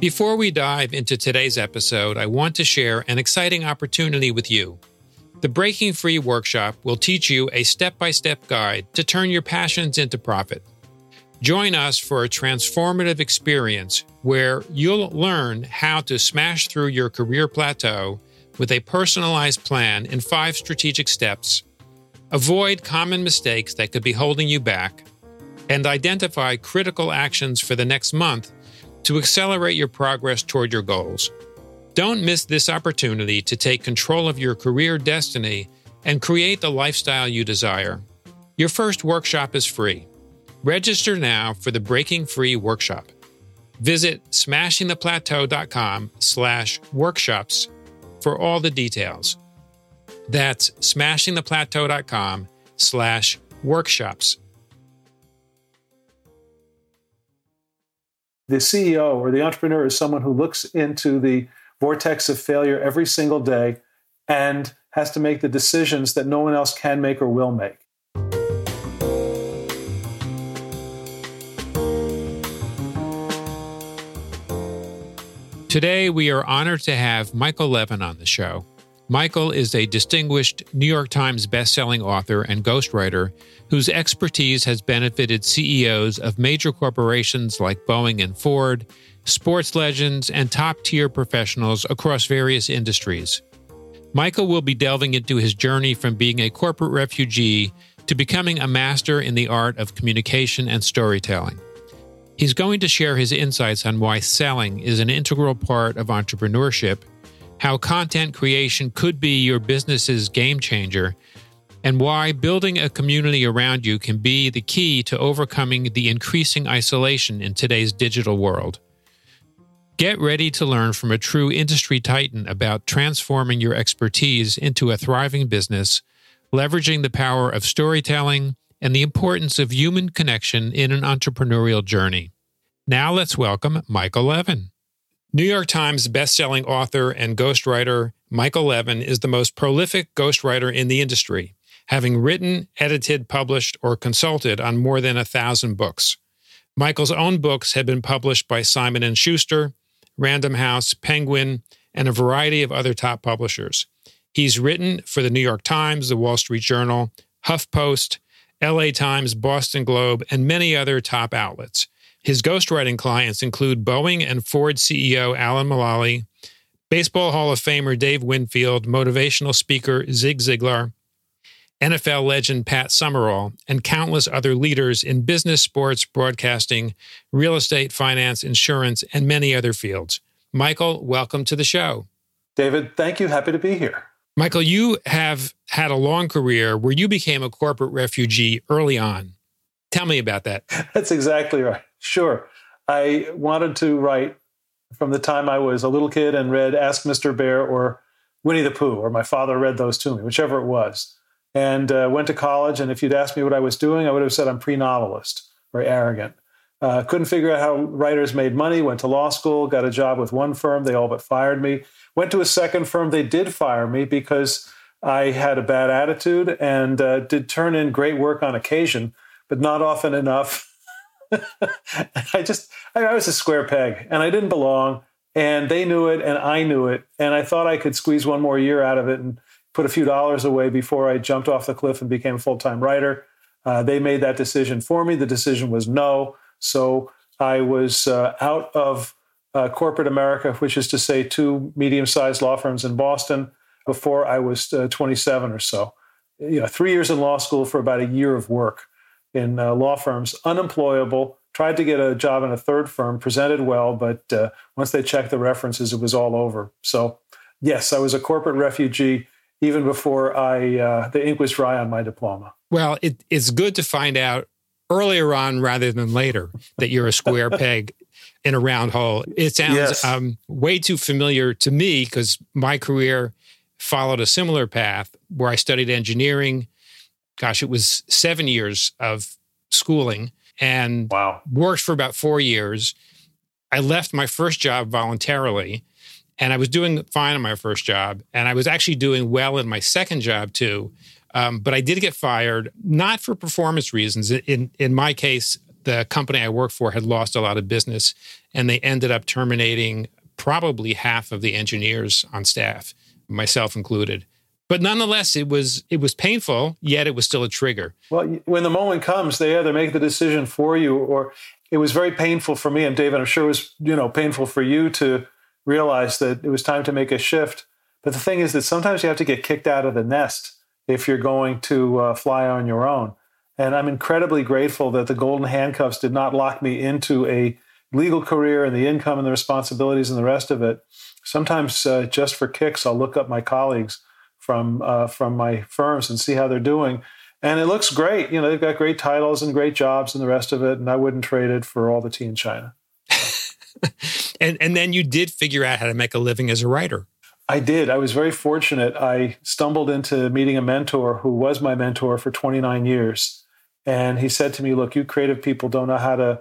Before we dive into today's episode, I want to share an exciting opportunity with you. The Breaking Free workshop will teach you a step by step guide to turn your passions into profit. Join us for a transformative experience where you'll learn how to smash through your career plateau with a personalized plan in five strategic steps, avoid common mistakes that could be holding you back, and identify critical actions for the next month to accelerate your progress toward your goals. Don't miss this opportunity to take control of your career destiny and create the lifestyle you desire. Your first workshop is free. Register now for the Breaking Free workshop. Visit smashingtheplateau.com slash workshops for all the details. That's smashingtheplateau.com slash workshops. The CEO or the entrepreneur is someone who looks into the vortex of failure every single day and has to make the decisions that no one else can make or will make. Today, we are honored to have Michael Levin on the show. Michael is a distinguished New York Times bestselling author and ghostwriter whose expertise has benefited CEOs of major corporations like Boeing and Ford, sports legends, and top tier professionals across various industries. Michael will be delving into his journey from being a corporate refugee to becoming a master in the art of communication and storytelling. He's going to share his insights on why selling is an integral part of entrepreneurship how content creation could be your business's game changer, and why building a community around you can be the key to overcoming the increasing isolation in today's digital world. Get ready to learn from a true industry titan about transforming your expertise into a thriving business, leveraging the power of storytelling, and the importance of human connection in an entrepreneurial journey. Now let's welcome Michael Levin. New York Times bestselling author and ghostwriter Michael Levin is the most prolific ghostwriter in the industry, having written, edited, published, or consulted on more than a thousand books. Michael's own books have been published by Simon & Schuster, Random House, Penguin, and a variety of other top publishers. He's written for the New York Times, the Wall Street Journal, HuffPost, LA Times, Boston Globe, and many other top outlets. His ghostwriting clients include Boeing and Ford CEO Alan Mulally, Baseball Hall of Famer Dave Winfield, motivational speaker Zig Ziglar, NFL legend Pat Summerall, and countless other leaders in business, sports, broadcasting, real estate, finance, insurance, and many other fields. Michael, welcome to the show. David, thank you. Happy to be here. Michael, you have had a long career where you became a corporate refugee early on. Tell me about that. That's exactly right. Sure. I wanted to write from the time I was a little kid and read Ask Mr. Bear or Winnie the Pooh, or my father read those to me, whichever it was. And uh, went to college. And if you'd asked me what I was doing, I would have said I'm pre novelist, very arrogant. Uh, couldn't figure out how writers made money. Went to law school, got a job with one firm. They all but fired me. Went to a second firm. They did fire me because I had a bad attitude and uh, did turn in great work on occasion, but not often enough I just, I was a square peg and I didn't belong. And they knew it and I knew it. And I thought I could squeeze one more year out of it and put a few dollars away before I jumped off the cliff and became a full time writer. Uh, they made that decision for me. The decision was no. So I was uh, out of uh, corporate America, which is to say, two medium sized law firms in Boston before I was uh, 27 or so. You know, three years in law school for about a year of work in uh, law firms, unemployable, tried to get a job in a third firm, presented well, but uh, once they checked the references, it was all over. So, yes, I was a corporate refugee even before I uh, the ink was dry on my diploma. Well, it, it's good to find out earlier on rather than later that you're a square peg in a round hole. It sounds yes. um, way too familiar to me because my career followed a similar path where I studied engineering gosh, it was seven years of schooling and wow. worked for about four years. I left my first job voluntarily and I was doing fine in my first job. And I was actually doing well in my second job too. Um, but I did get fired, not for performance reasons. In, in my case, the company I worked for had lost a lot of business and they ended up terminating probably half of the engineers on staff, myself included. But nonetheless, it was it was painful, yet it was still a trigger. Well, when the moment comes, they either make the decision for you or it was very painful for me and David. I'm sure it was, you know, painful for you to realize that it was time to make a shift. But the thing is that sometimes you have to get kicked out of the nest if you're going to uh, fly on your own. And I'm incredibly grateful that the golden handcuffs did not lock me into a legal career and the income and the responsibilities and the rest of it. Sometimes, uh, just for kicks, I'll look up my colleagues from uh, from my firms and see how they're doing. And it looks great. You know, they've got great titles and great jobs and the rest of it. And I wouldn't trade it for all the tea in China. and and then you did figure out how to make a living as a writer. I did. I was very fortunate. I stumbled into meeting a mentor who was my mentor for 29 years. And he said to me, Look, you creative people don't know how to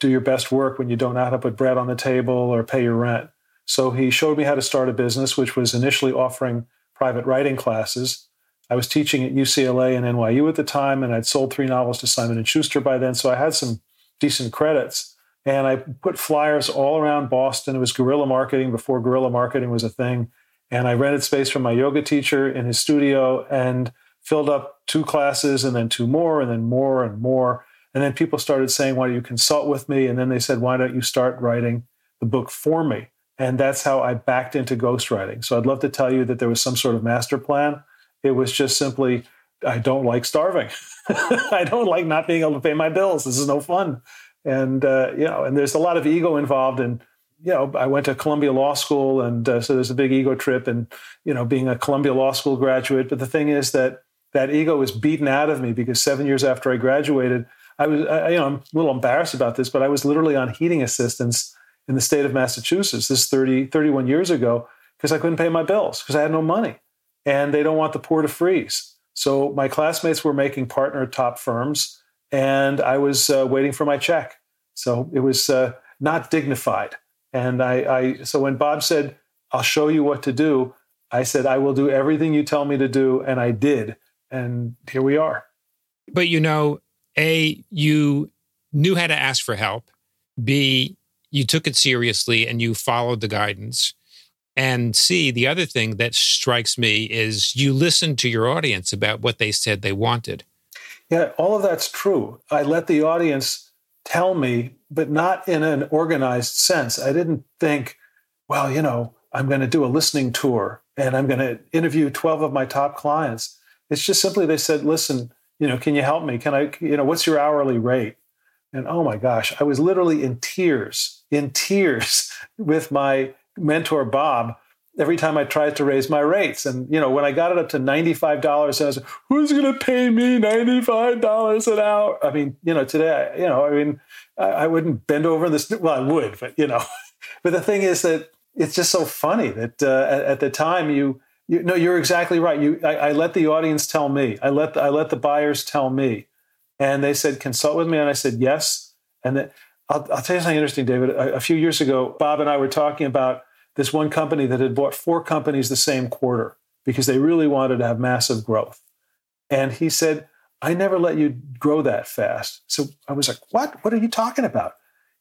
do your best work when you don't know how to put bread on the table or pay your rent. So he showed me how to start a business, which was initially offering private writing classes. I was teaching at UCLA and NYU at the time, and I'd sold three novels to Simon and Schuster by then, so I had some decent credits. And I put flyers all around Boston. It was guerrilla marketing before guerrilla marketing was a thing. And I rented space from my yoga teacher in his studio and filled up two classes and then two more and then more and more. And then people started saying, Why don't you consult with me? And then they said, Why don't you start writing the book for me? And that's how I backed into ghostwriting. So I'd love to tell you that there was some sort of master plan. It was just simply, I don't like starving. I don't like not being able to pay my bills. This is no fun. And, uh, you know, and there's a lot of ego involved in you know, I went to Columbia Law School, and uh, so there's a big ego trip, and you know, being a Columbia Law School graduate. But the thing is that that ego was beaten out of me because seven years after I graduated, I was, I, you know, I'm a little embarrassed about this, but I was literally on heating assistance in the state of Massachusetts. This 30, 31 years ago because I couldn't pay my bills because I had no money, and they don't want the poor to freeze. So my classmates were making partner top firms, and I was uh, waiting for my check. So it was uh, not dignified. And I, I, so when Bob said, I'll show you what to do, I said, I will do everything you tell me to do. And I did. And here we are. But you know, A, you knew how to ask for help. B, you took it seriously and you followed the guidance. And C, the other thing that strikes me is you listened to your audience about what they said they wanted. Yeah, all of that's true. I let the audience tell me, but not in an organized sense. I didn't think, well, you know, I'm going to do a listening tour and I'm going to interview 12 of my top clients. It's just simply they said, listen, you know, can you help me? Can I, you know, what's your hourly rate? And oh my gosh, I was literally in tears, in tears with my mentor, Bob, every time I tried to raise my rates. And, you know, when I got it up to $95, I was who's going to pay me $95 an hour? I mean, you know, today, you know, I mean, I, I wouldn't bend over this. Well, I would, but, you know, but the thing is that it's just so funny that uh, at, at, the time you, you no, you're exactly right. You, I, I, let the audience tell me. I let the, I let the buyers tell me, and they said consult with me, and I said yes. And then I'll, I'll tell you something interesting, David. A, a few years ago, Bob and I were talking about this one company that had bought four companies the same quarter because they really wanted to have massive growth. And he said, I never let you grow that fast. So I was like, What? What are you talking about?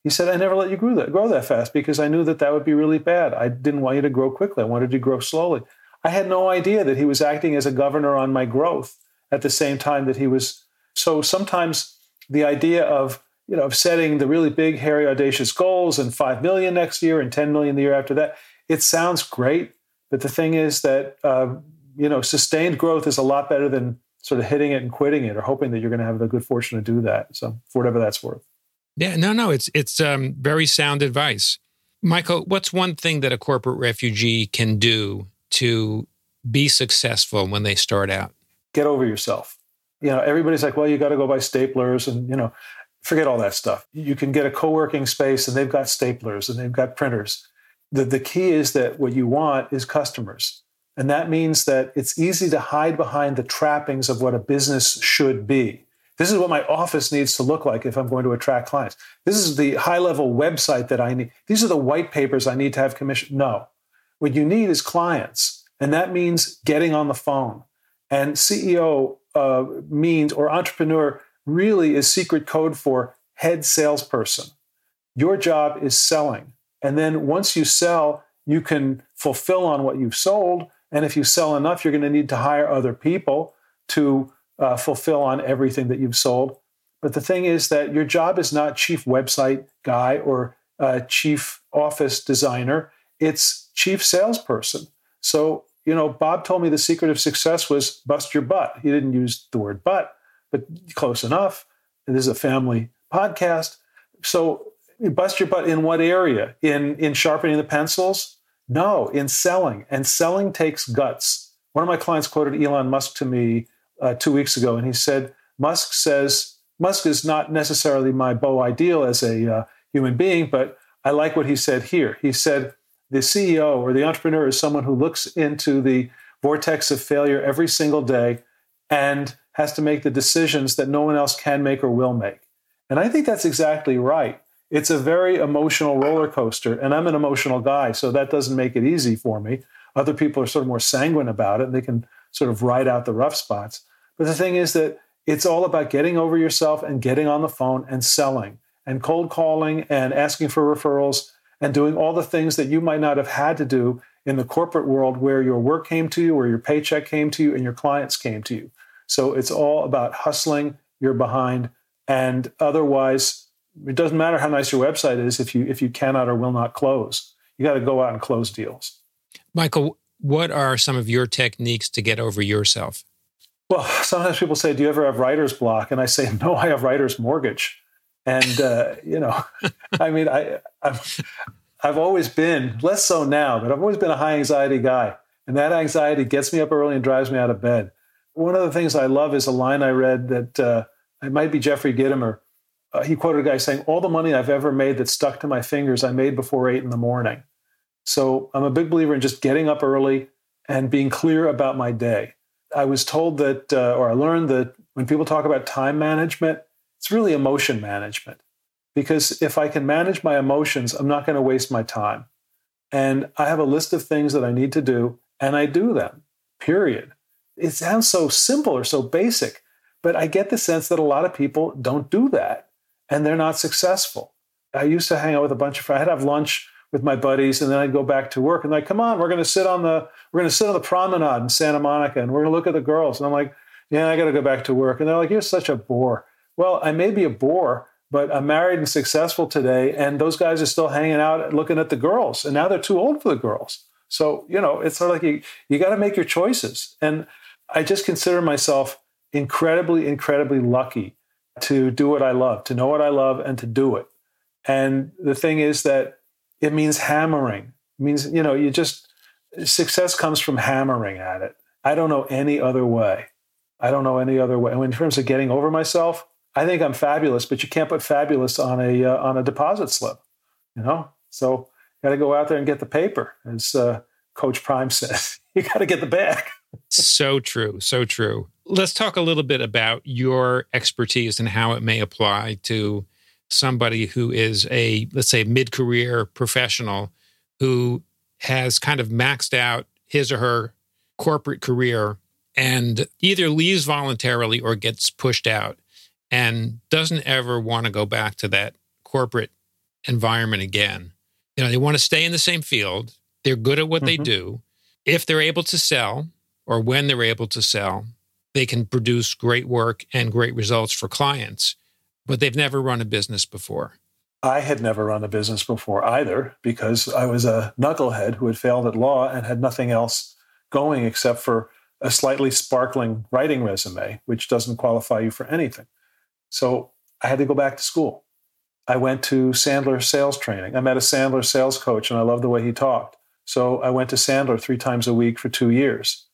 He said, I never let you grow that, grow that fast because I knew that that would be really bad. I didn't want you to grow quickly. I wanted you to grow slowly. I had no idea that he was acting as a governor on my growth at the same time that he was. So sometimes the idea of you know, of setting the really big, hairy, audacious goals and 5 million next year and 10 million the year after that, it sounds great. But the thing is that, uh, you know, sustained growth is a lot better than sort of hitting it and quitting it or hoping that you're going to have the good fortune to do that. So for whatever that's worth. Yeah, no, no, it's it's um, very sound advice. Michael, what's one thing that a corporate refugee can do to be successful when they start out? Get over yourself. You know, everybody's like, well, you got to go buy staplers and, you know, forget all that stuff. You can get a co working space and they've got staplers and they've got printers. The, the key is that what you want is customers. And that means that it's easy to hide behind the trappings of what a business should be. This is what my office needs to look like if I'm going to attract clients. This is the high level website that I need. These are the white papers I need to have commission. No. What you need is clients. And that means getting on the phone. And CEO uh, means, or entrepreneur really is secret code for head salesperson. Your job is selling. And then once you sell, you can fulfill on what you've sold. And if you sell enough, you're going to need to hire other people to uh, fulfill on everything that you've sold. But the thing is that your job is not chief website guy or uh, chief office designer, it's chief salesperson. So, you know, Bob told me the secret of success was bust your butt. He didn't use the word butt, but close enough. This is a family podcast. So, bust your butt in what area? In, in sharpening the pencils? No, in selling. And selling takes guts. One of my clients quoted Elon Musk to me uh, two weeks ago, and he said, Musk says, Musk is not necessarily my beau ideal as a uh, human being, but I like what he said here. He said, the CEO or the entrepreneur is someone who looks into the vortex of failure every single day and has to make the decisions that no one else can make or will make. And I think that's exactly right. It's a very emotional roller coaster, and I'm an emotional guy, so that doesn't make it easy for me. Other people are sort of more sanguine about it. And they can sort of ride out the rough spots. But the thing is that it's all about getting over yourself and getting on the phone and selling and cold calling and asking for referrals and doing all the things that you might not have had to do in the corporate world where your work came to you, where your paycheck came to you, and your clients came to you. So it's all about hustling, you're behind, and otherwise, it doesn't matter how nice your website is if you if you cannot or will not close. You got to go out and close deals. Michael, what are some of your techniques to get over yourself? Well, sometimes people say, "Do you ever have writer's block?" And I say, "No, I have writer's mortgage." And uh, you know, I mean, I I've, I've always been less so now, but I've always been a high anxiety guy, and that anxiety gets me up early and drives me out of bed. One of the things I love is a line I read that uh, it might be Jeffrey Gitomer. Uh, he quoted a guy saying, "All the money I've ever made that stuck to my fingers, I made before eight in the morning." So I'm a big believer in just getting up early and being clear about my day. I was told that, uh, or I learned that when people talk about time management, it's really emotion management. Because if I can manage my emotions, I'm not going to waste my time. And I have a list of things that I need to do, and I do them, period. It sounds so simple or so basic, but I get the sense that a lot of people don't do that and they're not successful. I used to hang out with a bunch of friends. I'd have lunch with my buddies, and then I'd go back to work. And like, come on, we're to sit on the we're to sit on the promenade in Santa Monica, and we're to look at the girls. And I'm like, yeah, I got to go back to work. And they're like, you're such a bore. Well, I may be a bore, but I'm married and successful today, and those guys are still hanging out looking at the girls, and now they're too old for the girls. So you know, it's sort of like you you got to make your choices. And I just consider myself incredibly, incredibly lucky to do what I love, to know what I love, and to do it. And the thing is that it means hammering. It means, you know, you just, success comes from hammering at it. I don't know any other way. I don't know any other way. And in terms of getting over myself, I think I'm fabulous, but you can't put fabulous on a uh, on a deposit slip, you know. So got to go out there and get the paper, as uh, Coach Prime says. you got to get the bag. So true, so true. Let's talk a little bit about your expertise and how it may apply to somebody who is a, let's say, mid career professional who has kind of maxed out his or her corporate career and either leaves voluntarily or gets pushed out and doesn't ever want to go back to that corporate environment again. You know, they want to stay in the same field. They're good at what mm-hmm. they do. If they're able to sell or when they're able to sell, they can produce great work and great results for clients but they've never run a business before. I had never run a business before either because I was a knucklehead who had failed at law and had nothing else going except for a slightly sparkling writing resume, which doesn't qualify you for anything. So I had to go back to school. I went to Sandler sales training. I met a Sandler sales coach and I loved the way he talked. So I went to Sandler three times a week for two years.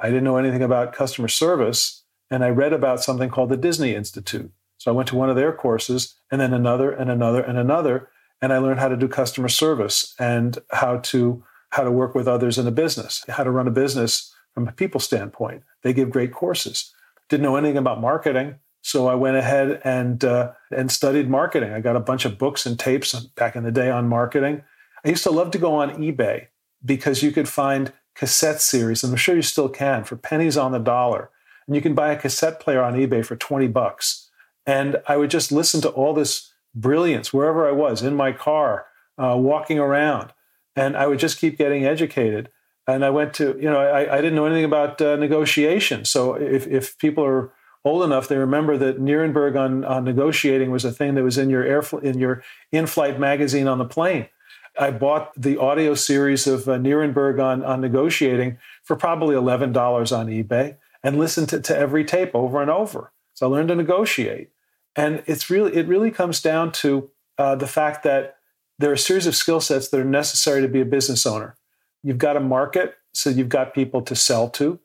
I didn't know anything about customer service and I read about something called the Disney Institute. So I went to one of their courses and then another and another and another. And I learned how to do customer service and how to how to work with others in a business, how to run a business from a people standpoint. They give great courses. Didn't know anything about marketing, so I went ahead and uh, and studied marketing. I got a bunch of books and tapes back in the day on marketing. I used to love to go on eBay because you could find cassette series, and I'm sure you still can, for pennies on the dollar. And you can buy a cassette player on eBay for 20 bucks. And I would just listen to all this brilliance wherever I was in my car, uh, walking around. And I would just keep getting educated. And I went to, you know, I, I didn't know anything about uh, negotiation. So if, if people are old enough, they remember that Nierenberg on, on negotiating was a thing that was in your air in your in-flight magazine on the plane. I bought the audio series of uh, on, on negotiating for probably $11 on eBay and listened to, to every tape over and over. So I learned to negotiate. And it's really, it really comes down to uh, the fact that there are a series of skill sets that are necessary to be a business owner. You've got a market, so you've got people to sell to,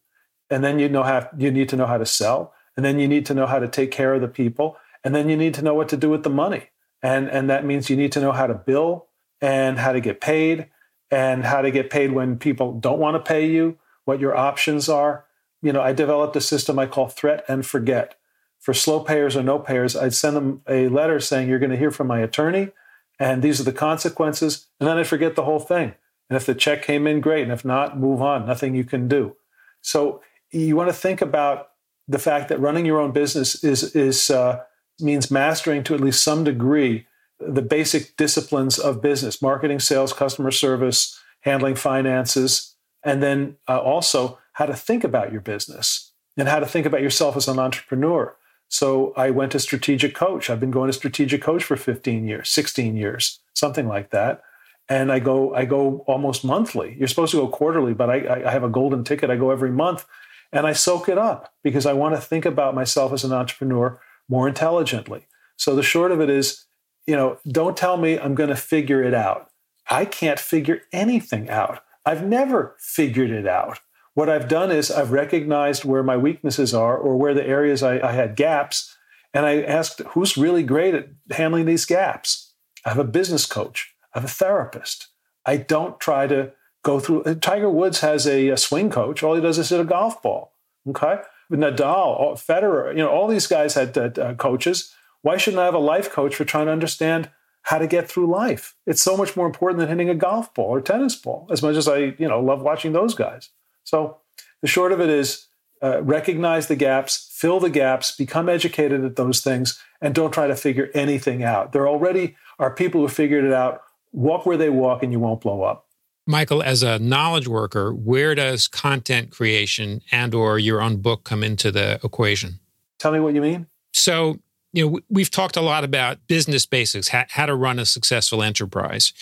and then you know how you need to know how to sell, and then you need to know how to take care of the people, and then you need to know what to do with the money. And, and that means you need to know how to bill and how to get paid and how to get paid when people don't want to pay you, what your options are. You know, I developed a system I call threat and forget. For slow payers or no payers, I'd send them a letter saying, You're going to hear from my attorney, and these are the consequences. And then I forget the whole thing. And if the check came in, great. And if not, move on. Nothing you can do. So you want to think about the fact that running your own business is is uh, means mastering to at least some degree the basic disciplines of business: marketing, sales, customer service, handling finances, and then uh, also how to think about your business and how to think about yourself as an entrepreneur. So I went to strategic coach. I've been going to strategic coach for 15 years, 16 years, something like that. And I go, I go almost monthly. You're supposed to go quarterly, but I, I have a golden ticket. I go every month and I soak it up because I want to think about myself as an entrepreneur more intelligently. So the short of it is, you know, don't tell me I'm going to figure it out. I can't figure anything out. I've never figured it out. What I've done is I've recognized where my weaknesses are or where the areas I, I had gaps, and I asked who's really great at handling these gaps. I have a business coach, I have a therapist. I don't try to go through. Uh, Tiger Woods has a, a swing coach. All he does is hit a golf ball. Okay, Nadal, Federer, you know, all these guys had uh, uh, coaches. Why shouldn't I have a life coach for trying to understand how to get through life? It's so much more important than hitting a golf ball or tennis ball. As much as I, you know, love watching those guys. So the short of it is. Uh, recognize the gaps, fill the gaps, become educated at those things, and don't try to figure anything out. There already are people who figured it out. Walk where they walk, and you won't blow up. Michael, as a knowledge worker, where does content creation and or your own book come into the equation? Tell me what you mean. So, you know, we've talked a lot about business basics, how, how to run a successful enterprise.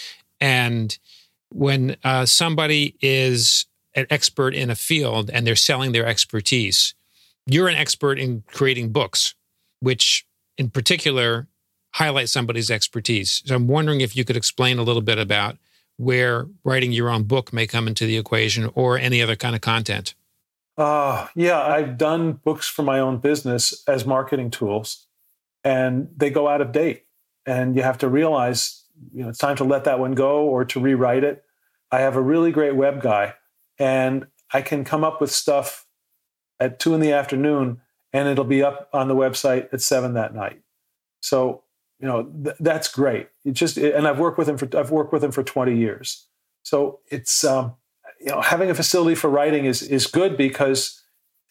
And when uh, somebody is an expert in a field and they're selling their expertise, you're an expert in creating books, which in particular highlight somebody's expertise. So I'm wondering if you could explain a little bit about where writing your own book may come into the equation or any other kind of content? Uh, yeah, I've done books for my own business as marketing tools, and they go out of date. And you have to realize, you know, it's time to let that one go or to rewrite it. I have a really great web guy, and I can come up with stuff at two in the afternoon, and it'll be up on the website at seven that night. So you know th- that's great it just and i've worked with him for i've worked with him for 20 years so it's um, you know having a facility for writing is is good because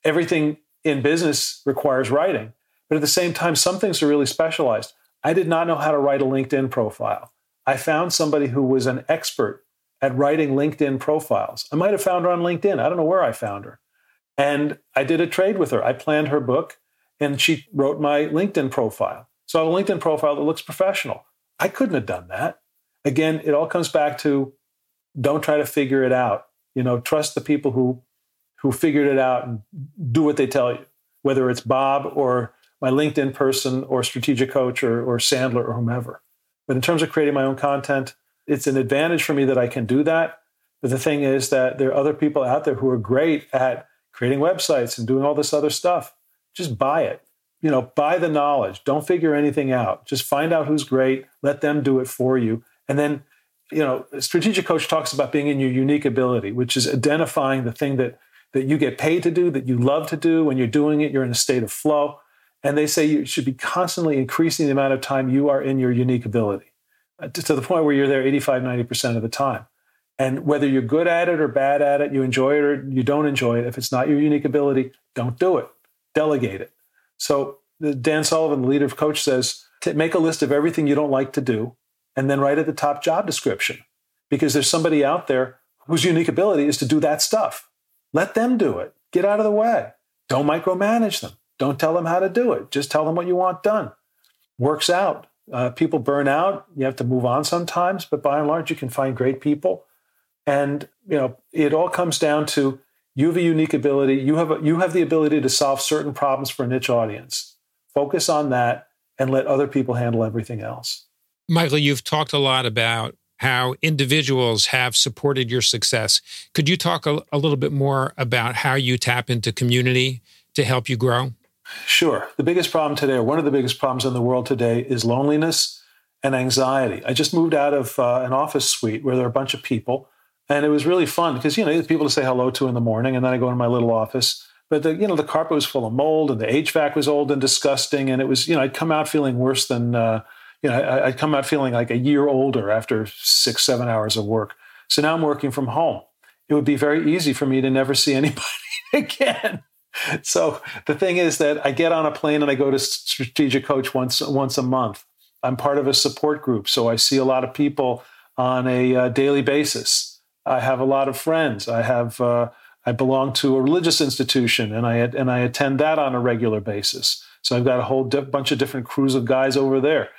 everything in business requires writing but at the same time some things are really specialized. I did not know how to write a linkedin profile. I found somebody who was an expert at writing linkedin profiles. I might have found her on linkedin. I don't know where i found her. And i did a trade with her. I planned her book and she wrote my linkedin profile. So I have a LinkedIn profile that looks professional. I couldn't have done that. Again, it all comes back to don't try to figure it out. You know, trust the people who who figured it out and do what they tell you, whether it's Bob or my LinkedIn person or strategic coach or, or Sandler or whomever. But in terms of creating my own content, it's an advantage for me that I can do that. But the thing is that there are other people out there who are great at creating websites and doing all this other stuff. Just buy it you know, buy the knowledge. Don't figure anything out. Just find out who's great. Let them do it for you. And then, you know, strategic coach talks about being in your unique ability, which is identifying the thing that that you get paid to do, that you love to do. When you're doing it, you're in a state of flow. And they say you should be constantly increasing the amount of time you are in your unique ability uh, to, the point where you're there 85, 90% of the time. And whether you're good at it or bad at it, you enjoy it or you don't enjoy it, if it's not your unique ability, don't do it. Delegate it. So Dan Sullivan, the leader of Coach, says make a list of everything you don't like to do and then write at the top job description because there's somebody out there whose unique ability is to do that stuff. Let them do it. Get out of the way. Don't micromanage them. Don't tell them how to do it. Just tell them what you want done. Works out. Uh, people burn out. You have to move on sometimes, but by and large, you can find great people. And you know, it all comes down to you have a unique ability. You have a, you have the ability to solve certain problems for a niche audience. Focus on that and let other people handle everything else. Michael, you've talked a lot about how individuals have supported your success. Could you talk a, a little bit more about how you tap into community to help you grow? Sure. The biggest problem today, or one of the biggest problems in the world today, is loneliness and anxiety. I just moved out of uh, an office suite where there are a bunch of people, and it was really fun because you know people to say hello to in the morning, and then I go into my little office. But the you know the carpet was full of mold, and the HVAC was old and disgusting, and it was you know I'd come out feeling worse than uh, you know I, I'd come out feeling like a year older after six seven hours of work. So now I'm working from home. It would be very easy for me to never see anybody again so the thing is that I get on a plane and I go to strategic coach once once a month. I'm part of a support group, so I see a lot of people on a uh, daily basis. I have a lot of friends. I have uh, I belong to a religious institution, and I and I attend that on a regular basis. So I've got a whole di- bunch of different crews of guys over there.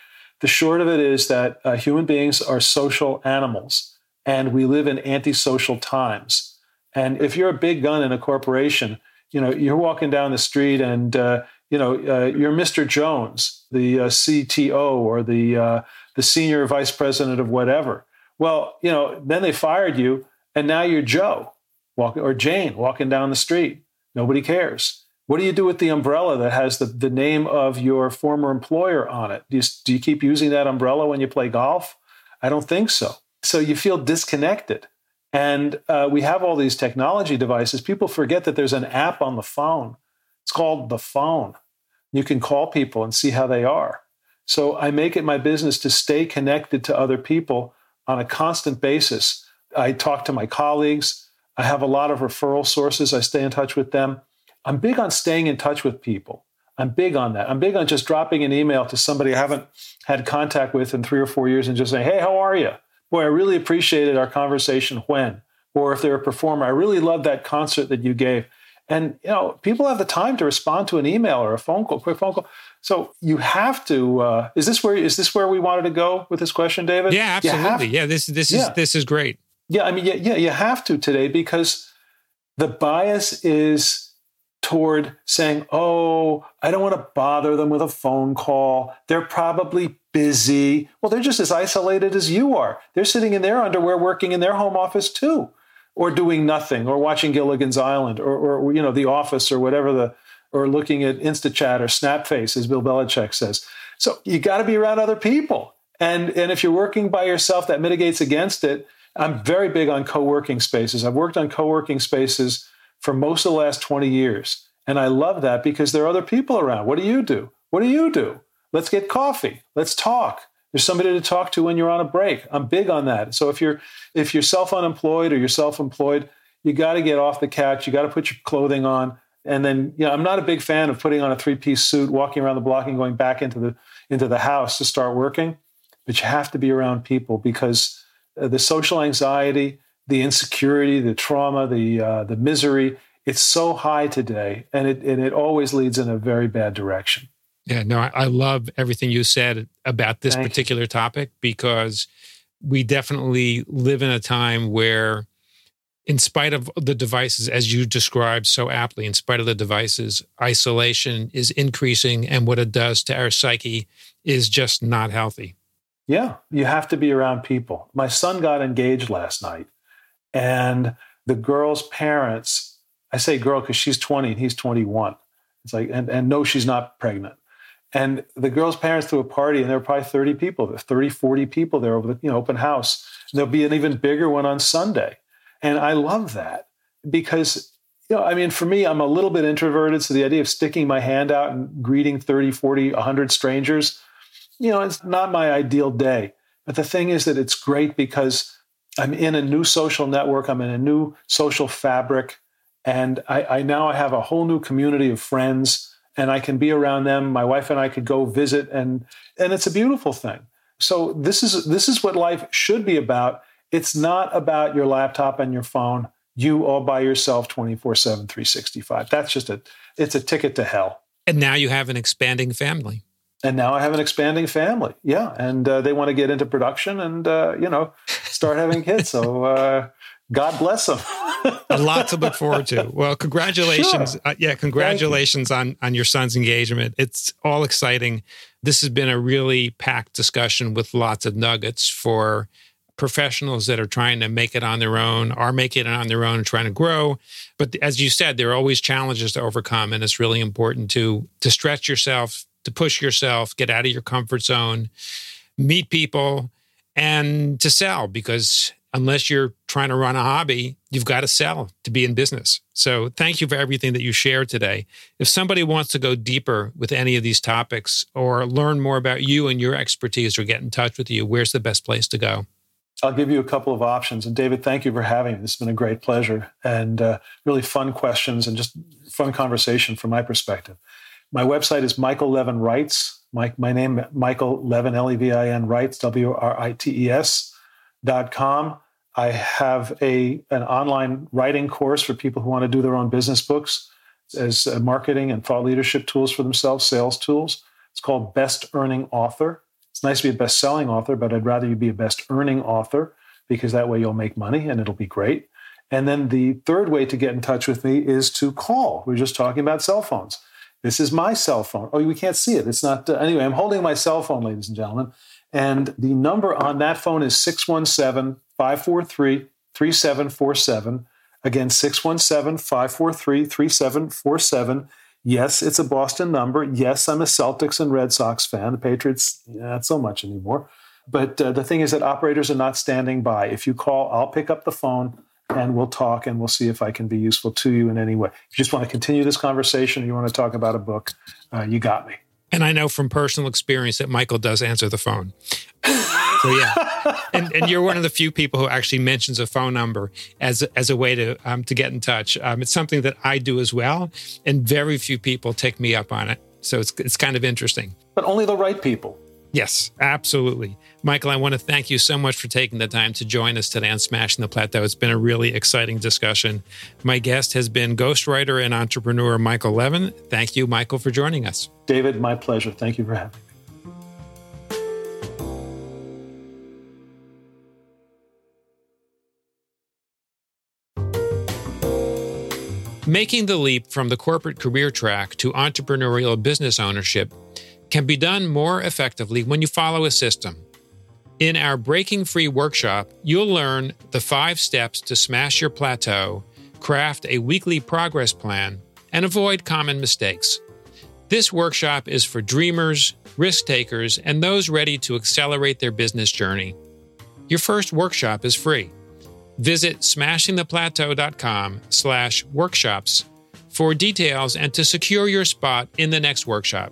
The short of it is that uh, human beings are social animals, and we live in antisocial times. And if you're a big gun in a corporation, you know, you're walking down the street and, uh, you know, uh, you're Mr. Jones, the uh, CTO or the, uh, the senior vice president of whatever. Well, you know, then they fired you and now you're Joe walking or Jane walking down the street. Nobody cares. What do you do with the umbrella that has the, the name of your former employer on it? Do you, do you keep using that umbrella when you play golf? I don't think so. So you feel disconnected. And uh, we have all these technology devices. People forget that there's an app on the phone. It's called the phone. You can call people and see how they are. So I make it my business to stay connected to other people on a constant basis. I talk to my colleagues. I have a lot of referral sources. I stay in touch with them. I'm big on staying in touch with people. I'm big on that. I'm big on just dropping an email to somebody I haven't had contact with in three or four years and just saying, hey, how are you? Boy, I really appreciated our conversation when, or if they're a performer, I really loved that concert that you gave. And you know, people have the time to respond to an email or a phone call, quick phone call. So you have to. Uh, is this where is this where we wanted to go with this question, David? Yeah, absolutely. yeah, this this yeah. is this is great. Yeah, I mean, yeah, yeah, you have to today because the bias is toward saying, "Oh, I don't want to bother them with a phone call. They're probably busy. Well, they're just as isolated as you are. They're sitting in their underwear working in their home office too, or doing nothing, or watching Gilligan's Island, or, or you know, The Office, or whatever the, or looking at InstaChat or Snapface, as Bill Belichick says. So you got to be around other people, and and if you're working by yourself, that mitigates against it. I'm very big on co-working spaces. I've worked on co-working spaces for most of the last 20 years. And I love that because there are other people around. What do you do? What do you do? Let's get coffee. Let's talk. There's somebody to talk to when you're on a break. I'm big on that. So if you're if you're self-unemployed or you're self-employed, you got to get off the couch. You got to put your clothing on. And then, you know, I'm not a big fan of putting on a three-piece suit, walking around the block and going back into the into the house to start working. But you have to be around people because uh, the social anxiety, the insecurity, the trauma, the uh, the misery, it's so high today, and it and it always leads in a very bad direction. Yeah, no, I, I love everything you said about this Thank particular you. topic because we definitely live in a time where, in spite of the devices, as you described so aptly, in spite of the devices, isolation is increasing, and what it does to our psyche is just not healthy. Yeah, you have to be around people. My son got engaged last night, and the girl's parents, I say girl because she's 20 and he's 21. It's like, and, and no, she's not pregnant. And the girl's parents threw a party, and there were probably 30 people, 30, 40 people there over the you know, open house. And there'll be an even bigger one on Sunday. And I love that because, you know, I mean, for me, I'm a little bit introverted. So the idea of sticking my hand out and greeting 30, 40, 100 strangers, you know, it's not my ideal day. But the thing is that it's great because I'm in a new social network, I'm in a new social fabric. And I, I now I have a whole new community of friends and I can be around them. My wife and I could go visit and and it's a beautiful thing. So this is this is what life should be about. It's not about your laptop and your phone, you all by yourself 24/7 365. That's just a it's a ticket to hell. And now you have an expanding family. And now I have an expanding family. Yeah, and uh, they want to get into production and uh, you know start having kids. So uh, God bless them. a lot to look forward to. Well, congratulations. Sure. Uh, yeah, congratulations on on your son's engagement. It's all exciting. This has been a really packed discussion with lots of nuggets for professionals that are trying to make it on their own, are making it on their own and trying to grow. But as you said, there are always challenges to overcome, and it's really important to to stretch yourself, to push yourself, get out of your comfort zone, meet people, and to sell because unless you're trying to run a hobby, you've got to sell to be in business. So thank you for everything that you shared today. If somebody wants to go deeper with any of these topics or learn more about you and your expertise or get in touch with you, where's the best place to go? I'll give you a couple of options. And David, thank you for having me. This has been a great pleasure and uh, really fun questions and just fun conversation from my perspective. My website is Michael Levin Writes. My, my name, Michael Levin, L E V I N Writes, W R I T E S dot com. I have a an online writing course for people who want to do their own business books as uh, marketing and thought leadership tools for themselves, sales tools. It's called Best Earning Author. It's nice to be a best selling author, but I'd rather you be a best earning author because that way you'll make money and it'll be great. And then the third way to get in touch with me is to call. We are just talking about cell phones. This is my cell phone. Oh, we can't see it. It's not. Uh, anyway, I'm holding my cell phone, ladies and gentlemen. And the number on that phone is 617 543 3747. Again, 617 543 3747. Yes, it's a Boston number. Yes, I'm a Celtics and Red Sox fan. The Patriots, not so much anymore. But uh, the thing is that operators are not standing by. If you call, I'll pick up the phone and we'll talk and we'll see if I can be useful to you in any way. If you just want to continue this conversation, or you want to talk about a book, uh, you got me. And I know from personal experience that Michael does answer the phone. so yeah, and, and you're one of the few people who actually mentions a phone number as as a way to um, to get in touch. Um, it's something that I do as well, and very few people take me up on it. So it's it's kind of interesting. But only the right people. Yes, absolutely. Michael, I want to thank you so much for taking the time to join us today on Smashing the Plateau. It's been a really exciting discussion. My guest has been ghostwriter and entrepreneur Michael Levin. Thank you, Michael, for joining us. David, my pleasure. Thank you for having me. Making the leap from the corporate career track to entrepreneurial business ownership can be done more effectively when you follow a system. In our Breaking Free workshop, you'll learn the five steps to smash your plateau, craft a weekly progress plan, and avoid common mistakes. This workshop is for dreamers, risk takers, and those ready to accelerate their business journey. Your first workshop is free. Visit smashingtheplateau.com slash workshops for details and to secure your spot in the next workshop.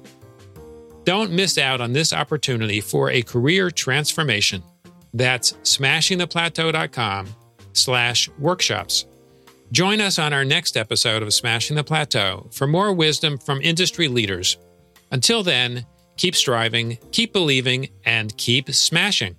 Don't miss out on this opportunity for a career transformation. That's smashingtheplateau.com slash workshops. Join us on our next episode of Smashing the Plateau for more wisdom from industry leaders. Until then, keep striving, keep believing, and keep smashing.